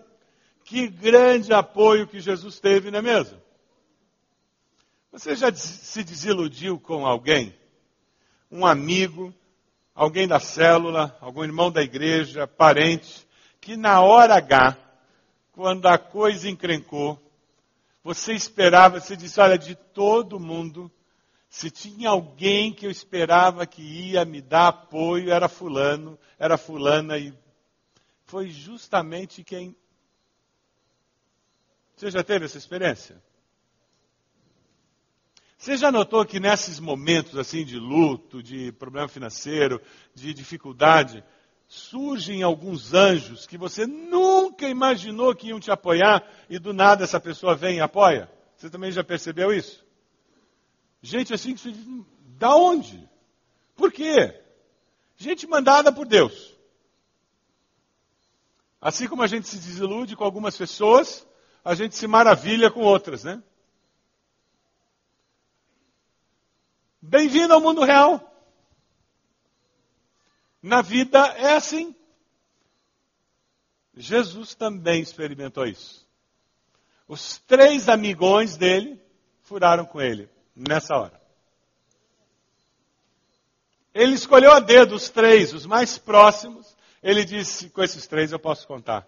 Que grande apoio que Jesus teve, não é mesmo? Você já se desiludiu com alguém? Um amigo, alguém da célula, algum irmão da igreja, parente, que na hora H, quando a coisa encrencou, você esperava, você disse, olha, de todo mundo, se tinha alguém que eu esperava que ia me dar apoio, era fulano, era fulana, e foi justamente quem. Você já teve essa experiência? Você já notou que nesses momentos assim de luto, de problema financeiro, de dificuldade, surgem alguns anjos que você nunca imaginou que iam te apoiar e do nada essa pessoa vem e apoia? Você também já percebeu isso? Gente assim que você diz, da onde? Por quê? Gente mandada por Deus. Assim como a gente se desilude com algumas pessoas, a gente se maravilha com outras, né? Bem-vindo ao mundo real. Na vida é assim. Jesus também experimentou isso. Os três amigões dele furaram com ele nessa hora. Ele escolheu a dedo os três, os mais próximos. Ele disse: com esses três eu posso contar.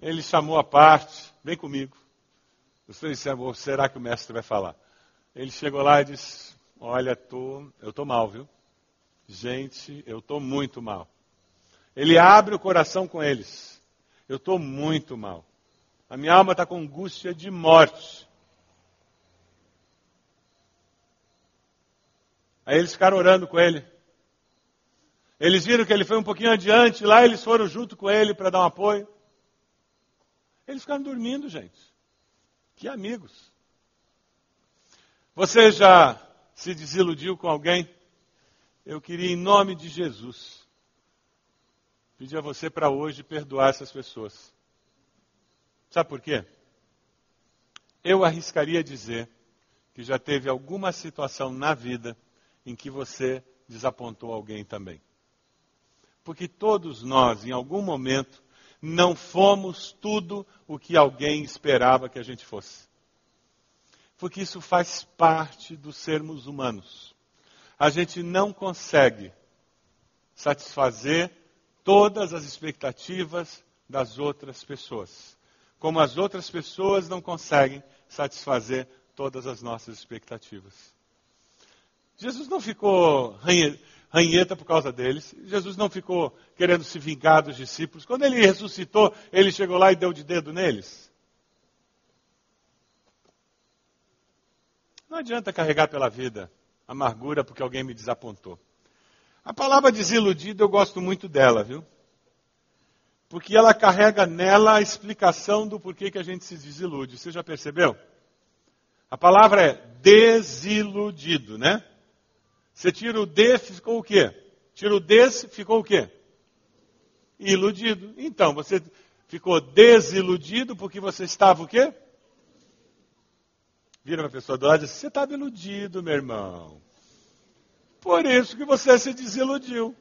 Ele chamou a parte, vem comigo. Os três disseram: será que o mestre vai falar? Ele chegou lá e disse: Olha, tô, eu tô mal, viu? Gente, eu tô muito mal. Ele abre o coração com eles. Eu tô muito mal. A minha alma está com angústia de morte. Aí eles ficaram orando com ele. Eles viram que ele foi um pouquinho adiante, lá eles foram junto com ele para dar um apoio. Eles ficaram dormindo, gente. Que amigos. Você já se desiludiu com alguém, eu queria, em nome de Jesus, pedir a você para hoje perdoar essas pessoas. Sabe por quê? Eu arriscaria dizer que já teve alguma situação na vida em que você desapontou alguém também. Porque todos nós, em algum momento, não fomos tudo o que alguém esperava que a gente fosse porque isso faz parte dos sermos humanos. A gente não consegue satisfazer todas as expectativas das outras pessoas. como as outras pessoas não conseguem satisfazer todas as nossas expectativas. Jesus não ficou ranheta por causa deles. Jesus não ficou querendo se vingar dos discípulos. Quando ele ressuscitou, ele chegou lá e deu de dedo neles. Não adianta carregar pela vida amargura porque alguém me desapontou. A palavra desiludido eu gosto muito dela, viu? Porque ela carrega nela a explicação do porquê que a gente se desilude. Você já percebeu? A palavra é desiludido, né? Você tira o D, ficou o quê? Tira o des, ficou o quê? Iludido. Então, você ficou desiludido porque você estava o quê? Vira uma pessoa do lado e diz, você estava iludido, meu irmão. Por isso que você se desiludiu.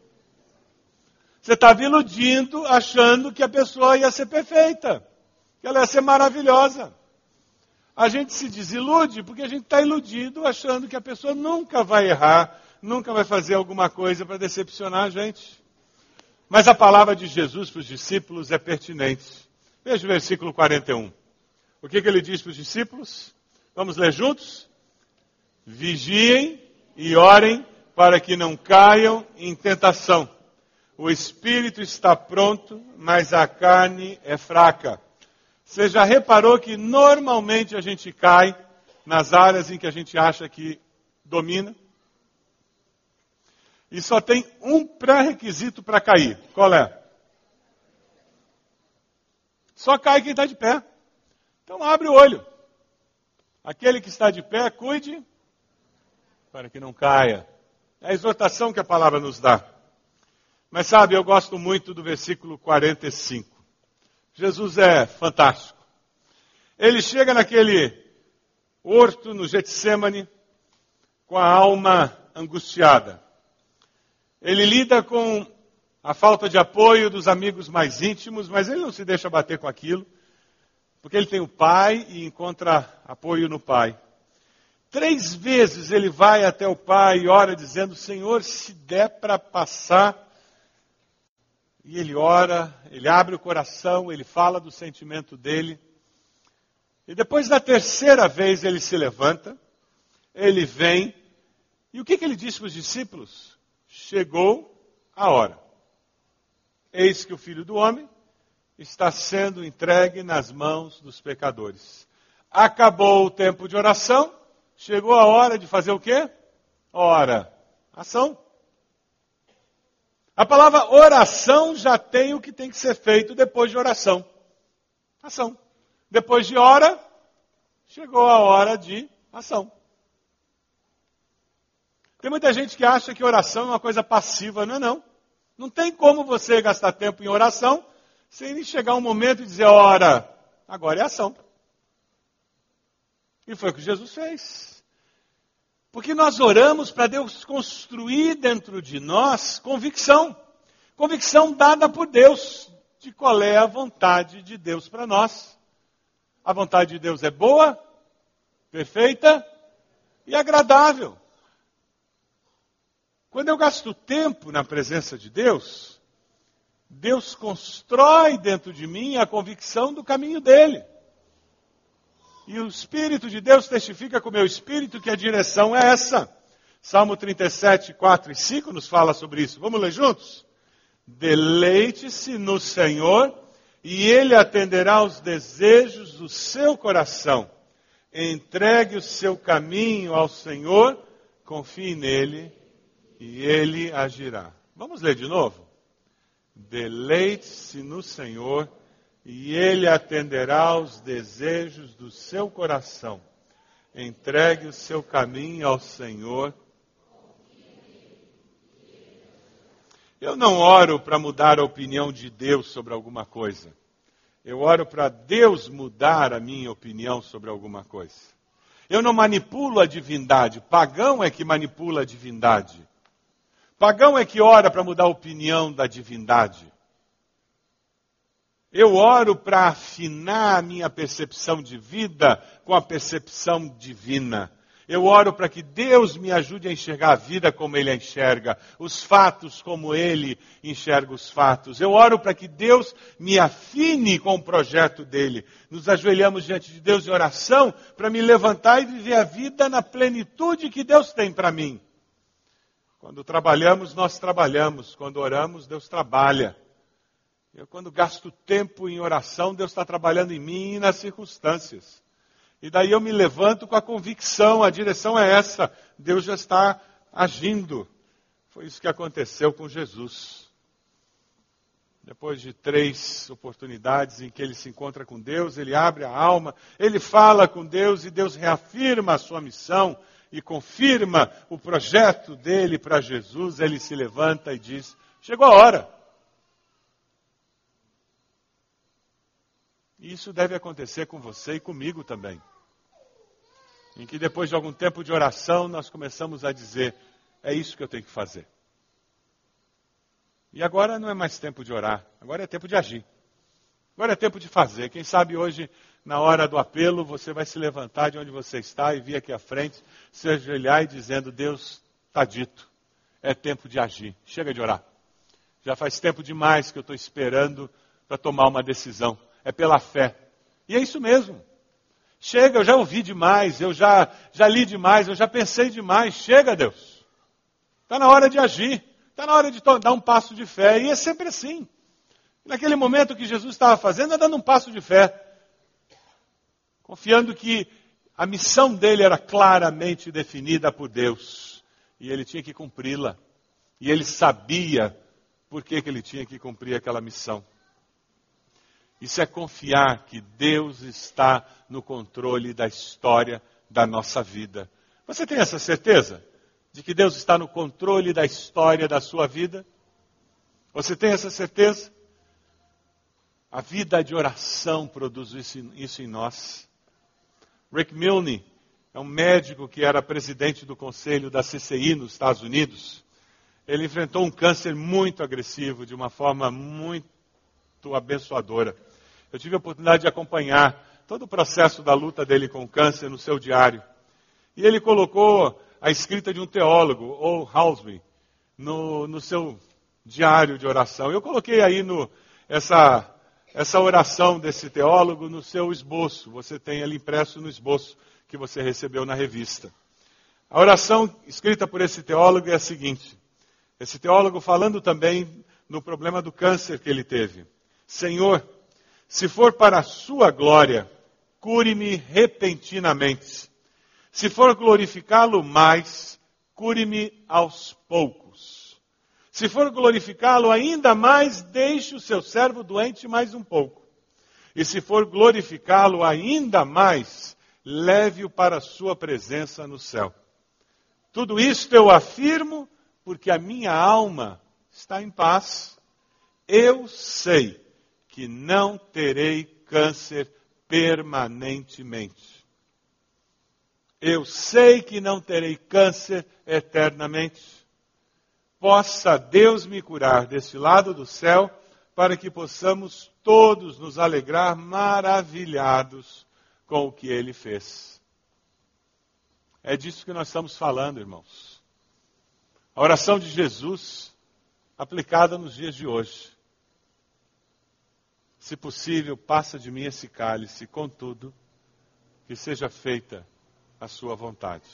Você estava iludindo, achando que a pessoa ia ser perfeita, que ela ia ser maravilhosa. A gente se desilude porque a gente está iludido, achando que a pessoa nunca vai errar, nunca vai fazer alguma coisa para decepcionar a gente. Mas a palavra de Jesus para os discípulos é pertinente. Veja o versículo 41. O que, que ele diz para os discípulos? Vamos ler juntos? Vigiem e orem para que não caiam em tentação. O espírito está pronto, mas a carne é fraca. Você já reparou que normalmente a gente cai nas áreas em que a gente acha que domina? E só tem um pré-requisito para cair. Qual é? Só cai quem está de pé. Então abre o olho. Aquele que está de pé, cuide para que não caia. É a exortação que a palavra nos dá. Mas sabe, eu gosto muito do versículo 45. Jesus é fantástico. Ele chega naquele horto no Getsemane com a alma angustiada. Ele lida com a falta de apoio dos amigos mais íntimos, mas ele não se deixa bater com aquilo, porque ele tem o pai e encontra apoio no pai. Três vezes ele vai até o pai e ora dizendo: Senhor, se der para passar. E ele ora, ele abre o coração, ele fala do sentimento dele. E depois da terceira vez ele se levanta, ele vem, e o que, que ele diz para os discípulos? Chegou a hora. Eis que o filho do homem está sendo entregue nas mãos dos pecadores. Acabou o tempo de oração, chegou a hora de fazer o quê? Ora, ação. A palavra oração já tem o que tem que ser feito depois de oração. Ação. Depois de hora, chegou a hora de ação. Tem muita gente que acha que oração é uma coisa passiva. Não é não. Não tem como você gastar tempo em oração sem chegar um momento e dizer, ora, agora é ação. E foi o que Jesus fez. Porque nós oramos para Deus construir dentro de nós convicção. Convicção dada por Deus de qual é a vontade de Deus para nós. A vontade de Deus é boa, perfeita e agradável. Quando eu gasto tempo na presença de Deus, Deus constrói dentro de mim a convicção do caminho dele. E o Espírito de Deus testifica com o meu espírito que a direção é essa. Salmo 37, 4 e 5 nos fala sobre isso. Vamos ler juntos? Deleite-se no Senhor e Ele atenderá aos desejos do seu coração. Entregue o seu caminho ao Senhor, confie nele e ele agirá. Vamos ler de novo? Deleite-se no Senhor e ele atenderá aos desejos do seu coração. Entregue o seu caminho ao Senhor. Eu não oro para mudar a opinião de Deus sobre alguma coisa. Eu oro para Deus mudar a minha opinião sobre alguma coisa. Eu não manipulo a divindade. Pagão é que manipula a divindade. Pagão é que ora para mudar a opinião da divindade. Eu oro para afinar a minha percepção de vida com a percepção divina. Eu oro para que Deus me ajude a enxergar a vida como Ele a enxerga, os fatos como Ele enxerga os fatos. Eu oro para que Deus me afine com o projeto dele. Nos ajoelhamos diante de Deus em oração para me levantar e viver a vida na plenitude que Deus tem para mim. Quando trabalhamos, nós trabalhamos. Quando oramos, Deus trabalha. Eu, quando gasto tempo em oração, Deus está trabalhando em mim e nas circunstâncias. E daí eu me levanto com a convicção, a direção é essa, Deus já está agindo. Foi isso que aconteceu com Jesus. Depois de três oportunidades em que ele se encontra com Deus, ele abre a alma, ele fala com Deus e Deus reafirma a sua missão e confirma o projeto dele para Jesus. Ele se levanta e diz: Chegou a hora. E isso deve acontecer com você e comigo também em que depois de algum tempo de oração nós começamos a dizer: é isso que eu tenho que fazer. E agora não é mais tempo de orar, agora é tempo de agir. Agora é tempo de fazer. Quem sabe hoje, na hora do apelo, você vai se levantar de onde você está e vir aqui à frente, se ajoelhar e dizendo: Deus, está dito, é tempo de agir. Chega de orar. Já faz tempo demais que eu estou esperando para tomar uma decisão. É pela fé. E é isso mesmo. Chega, eu já ouvi demais, eu já, já li demais, eu já pensei demais. Chega, Deus. Está na hora de agir. Está na hora de dar um passo de fé. E é sempre assim. Naquele momento que Jesus estava fazendo, é dando um passo de fé. Confiando que a missão dele era claramente definida por Deus. E ele tinha que cumpri-la. E ele sabia por que, que ele tinha que cumprir aquela missão. Isso é confiar que Deus está no controle da história da nossa vida. Você tem essa certeza de que Deus está no controle da história da sua vida? Você tem essa certeza? A vida de oração produz isso, isso em nós. Rick Milne é um médico que era presidente do conselho da CCI nos Estados Unidos. Ele enfrentou um câncer muito agressivo, de uma forma muito abençoadora. Eu tive a oportunidade de acompanhar todo o processo da luta dele com o câncer no seu diário. E ele colocou a escrita de um teólogo, ou Housby, no, no seu diário de oração. Eu coloquei aí no, essa, essa oração desse teólogo no seu esboço. Você tem ele impresso no esboço que você recebeu na revista. A oração escrita por esse teólogo é a seguinte: esse teólogo falando também no problema do câncer que ele teve. Senhor, se for para a sua glória, cure-me repentinamente. Se for glorificá-lo mais, cure-me aos poucos. Se for glorificá-lo ainda mais, deixe o seu servo doente mais um pouco. E se for glorificá-lo ainda mais, leve-o para a sua presença no céu. Tudo isto eu afirmo porque a minha alma está em paz. Eu sei que não terei câncer permanentemente. Eu sei que não terei câncer eternamente. Possa Deus me curar desse lado do céu, para que possamos todos nos alegrar maravilhados com o que ele fez. É disso que nós estamos falando, irmãos. A oração de Jesus aplicada nos dias de hoje. Se possível, passa de mim esse cálice, contudo, que seja feita a sua vontade.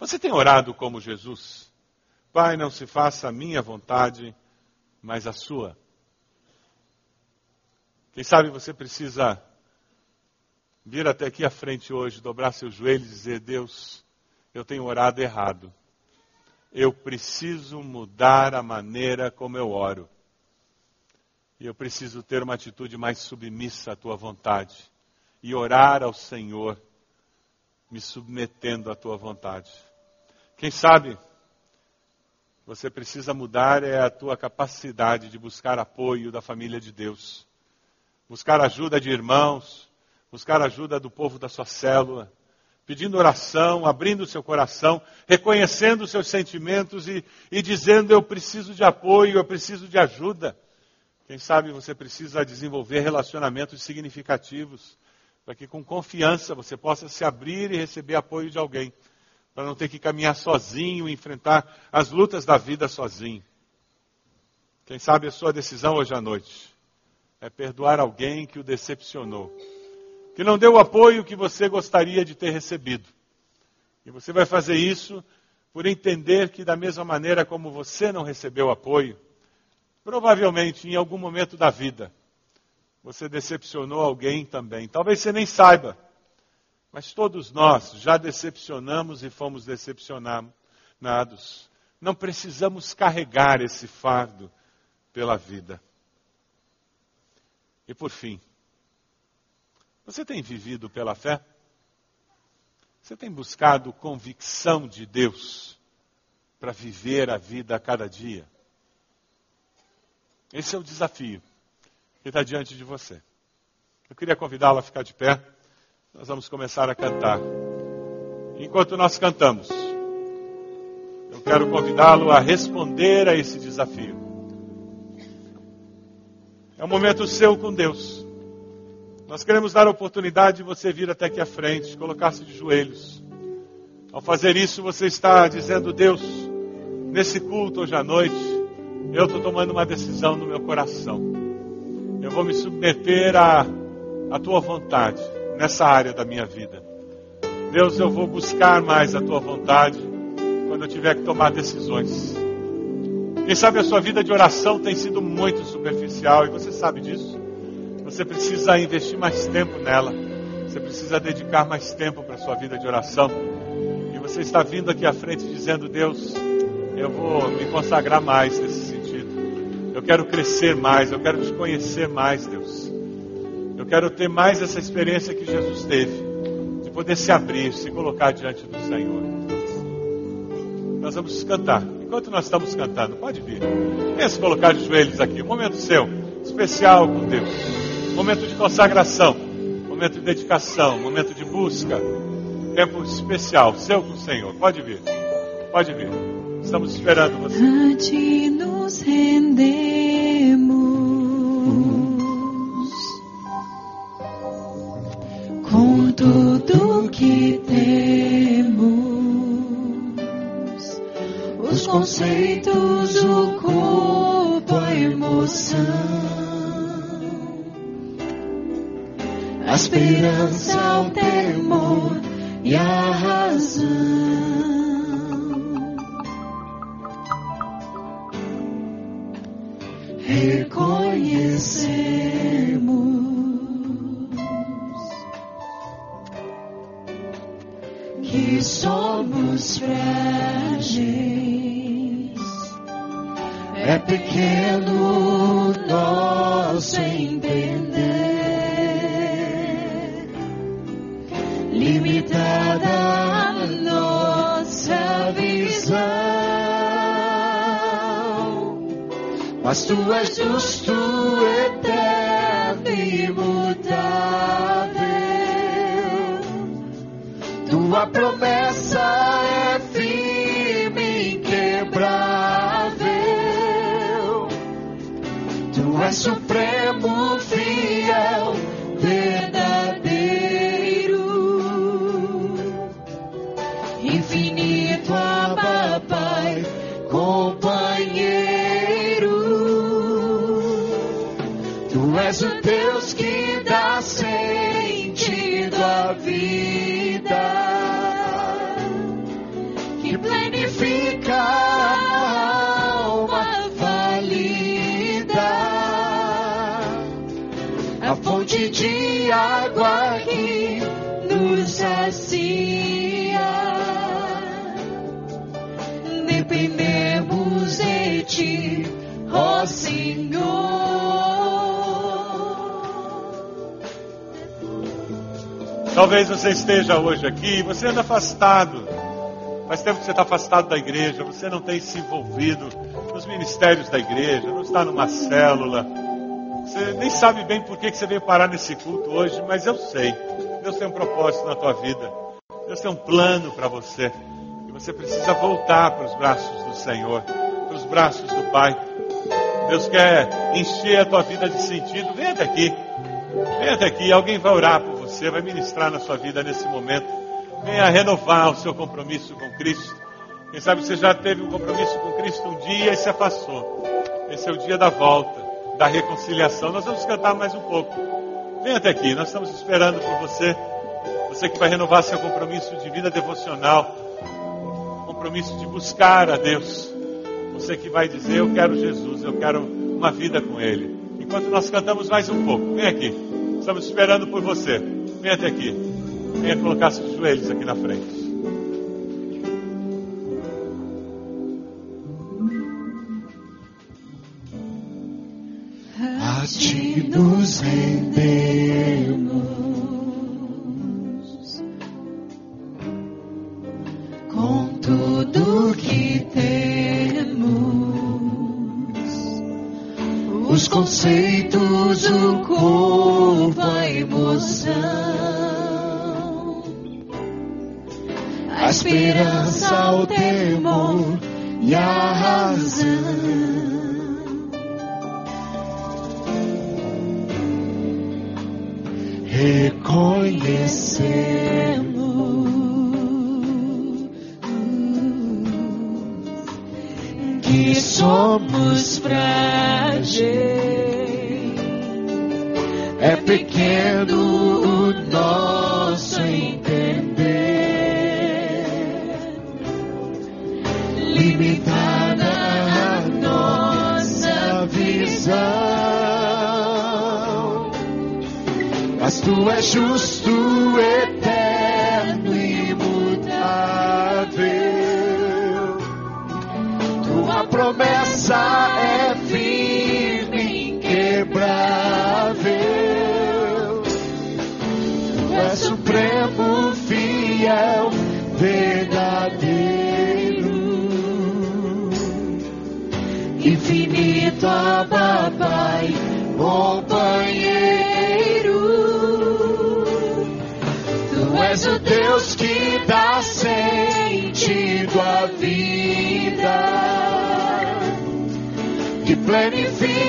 Você tem orado como Jesus? Pai, não se faça a minha vontade, mas a sua. Quem sabe você precisa vir até aqui à frente hoje, dobrar seus joelhos e dizer: Deus, eu tenho orado errado. Eu preciso mudar a maneira como eu oro. E eu preciso ter uma atitude mais submissa à tua vontade e orar ao Senhor, me submetendo à tua vontade. Quem sabe você precisa mudar é a tua capacidade de buscar apoio da família de Deus, buscar ajuda de irmãos, buscar ajuda do povo da sua célula, pedindo oração, abrindo o seu coração, reconhecendo os seus sentimentos e, e dizendo: Eu preciso de apoio, eu preciso de ajuda. Quem sabe você precisa desenvolver relacionamentos significativos, para que com confiança você possa se abrir e receber apoio de alguém, para não ter que caminhar sozinho e enfrentar as lutas da vida sozinho. Quem sabe a sua decisão hoje à noite é perdoar alguém que o decepcionou, que não deu o apoio que você gostaria de ter recebido. E você vai fazer isso por entender que, da mesma maneira como você não recebeu apoio, provavelmente em algum momento da vida, você decepcionou alguém também. Talvez você nem saiba, mas todos nós já decepcionamos e fomos decepcionados. Não precisamos carregar esse fardo pela vida. E por fim, você tem vivido pela fé? Você tem buscado convicção de Deus para viver a vida a cada dia? Esse é o desafio que está diante de você. Eu queria convidá-lo a ficar de pé. Nós vamos começar a cantar. Enquanto nós cantamos, eu quero convidá-lo a responder a esse desafio. É um momento seu com Deus. Nós queremos dar a oportunidade de você vir até aqui à frente, colocar-se de joelhos. Ao fazer isso, você está dizendo, Deus, nesse culto hoje à noite, eu estou tomando uma decisão no meu coração. Eu vou me submeter à, à tua vontade nessa área da minha vida. Deus, eu vou buscar mais a tua vontade quando eu tiver que tomar decisões. Quem sabe a sua vida de oração tem sido muito superficial e você sabe disso. Você precisa investir mais tempo nela. Você precisa dedicar mais tempo para a sua vida de oração. E você está vindo aqui à frente dizendo: Deus, eu vou me consagrar mais nesse eu quero crescer mais, eu quero te conhecer mais, Deus. Eu quero ter mais essa experiência que Jesus teve, de poder se abrir, se colocar diante do Senhor. Nós vamos cantar. Enquanto nós estamos cantando, pode vir. Venha se colocar de joelhos aqui. Um momento seu, especial com Deus. Um momento de consagração. Um momento de dedicação. Um momento de busca. Tempo especial, seu com o Senhor. Pode vir. Pode vir. Estamos esperando você nos rendemos tudo que temos, os conceitos, o corpo, a emoção, a esperança, o temor e a razão. reconhecemos somos frágeis. É pequeno nosso entender, limitada nossa visão. Mas tu és justo, eterno Tua promessa é firme, inquebrável. Tu és supremo, fiel, verdadeiro. Infinito, Abba, Pai, companheiro. és o Deus que dá sentido à vida, planifica a alma falida, a fonte de água que nos sacia. Dependemos de ti, ó Senhor. Talvez você esteja hoje aqui, você anda afastado. Faz tempo que você está afastado da igreja, você não tem se envolvido nos ministérios da igreja, não está numa célula. Você nem sabe bem por que você veio parar nesse culto hoje, mas eu sei. Deus tem um propósito na tua vida. Deus tem um plano para você. E você precisa voltar para os braços do Senhor, para os braços do Pai. Deus quer encher a tua vida de sentido. Vem até aqui. Vem até aqui. Alguém vai orar por você, vai ministrar na sua vida nesse momento. Venha renovar o seu compromisso com Cristo. Quem sabe você já teve um compromisso com Cristo um dia e se afastou. Esse é o dia da volta, da reconciliação. Nós vamos cantar mais um pouco. Venha até aqui, nós estamos esperando por você. Você que vai renovar seu compromisso de vida devocional, compromisso de buscar a Deus. Você que vai dizer: Eu quero Jesus, eu quero uma vida com Ele. Enquanto nós cantamos mais um pouco, vem aqui. Estamos esperando por você. Vem até aqui. Venha colocar seus joelhos aqui na frente. A ti nos rendemos com tudo que temos, os conceitos, o corpo, a emoção, esperança, ao temor e a razão.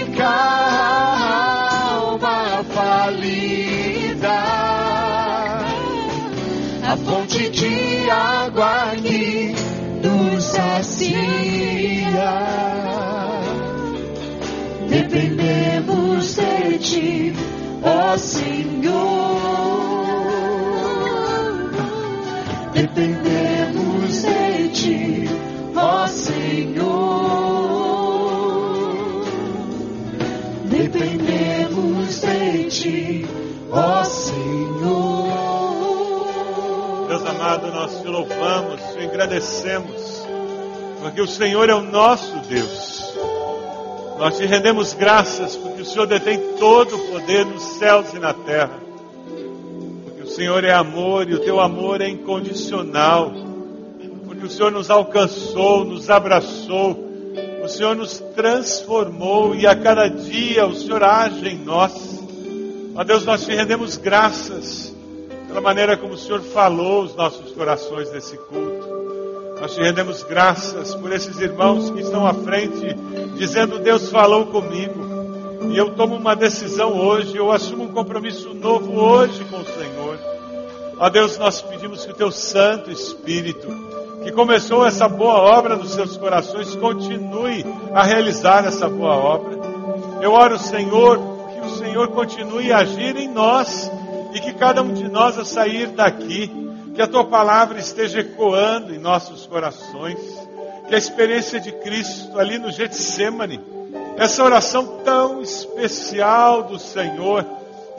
Planifica a alma falida, a fonte de água que nos sacia. Dependemos de ti, ó Senhor. Dependemos de ti, ó Senhor. Dependemos de ti, ó Senhor. Deus amado, nós te louvamos, te agradecemos, porque o Senhor é o nosso Deus. Nós te rendemos graças porque o Senhor detém todo o poder nos céus e na terra. Porque o Senhor é amor e o teu amor é incondicional. Porque o Senhor nos alcançou, nos abraçou, o Senhor nos transformou e a cada dia o Senhor age em nós. Ó Deus, nós te rendemos graças pela maneira como o Senhor falou os nossos corações nesse culto. Nós te rendemos graças por esses irmãos que estão à frente, dizendo: Deus falou comigo. E eu tomo uma decisão hoje, eu assumo um compromisso novo hoje com o Senhor. Ó Deus, nós pedimos que o teu Santo Espírito, que começou essa boa obra nos seus corações, continue a realizar essa boa obra. Eu oro, Senhor, que o Senhor continue a agir em nós e que cada um de nós, a sair daqui, que a tua palavra esteja ecoando em nossos corações, que a experiência de Cristo ali no Getsemane, essa oração tão especial do Senhor,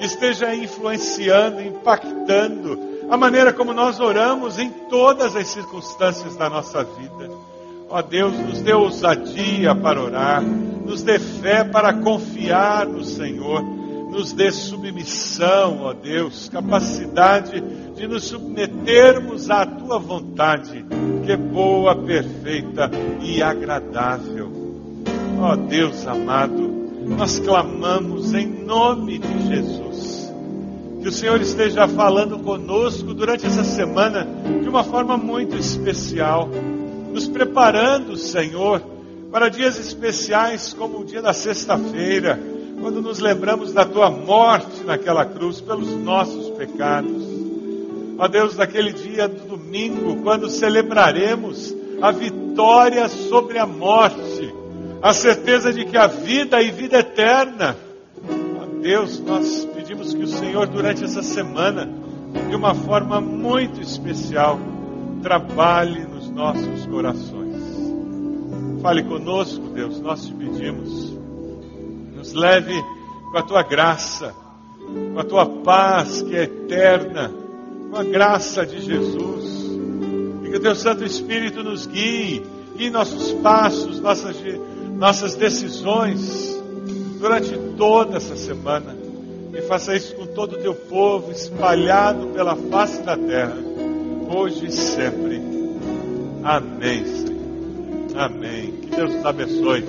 esteja influenciando, impactando a maneira como nós oramos em todas as circunstâncias da nossa vida. Ó Deus, nos dê ousadia para orar, nos dê fé para confiar no Senhor, nos dê submissão, ó Deus, capacidade de nos submetermos à tua vontade, que é boa, perfeita e agradável. Ó Deus amado, nós clamamos em nome de Jesus. Que o Senhor esteja falando conosco durante essa semana de uma forma muito especial, nos preparando, Senhor, para dias especiais como o dia da sexta-feira, quando nos lembramos da tua morte naquela cruz pelos nossos pecados. Ó Deus, naquele dia do domingo, quando celebraremos a vitória sobre a morte, a certeza de que a vida e vida eterna. Ó Deus, nós que o Senhor, durante essa semana, de uma forma muito especial, trabalhe nos nossos corações. Fale conosco, Deus, nós te pedimos. Nos leve com a tua graça, com a tua paz que é eterna, com a graça de Jesus. E que o teu Santo Espírito nos guie, guie nossos passos, nossas, nossas decisões durante toda essa semana. E faça isso com todo o teu povo espalhado pela face da terra, hoje e sempre. Amém, Senhor. Amém. Que Deus nos abençoe.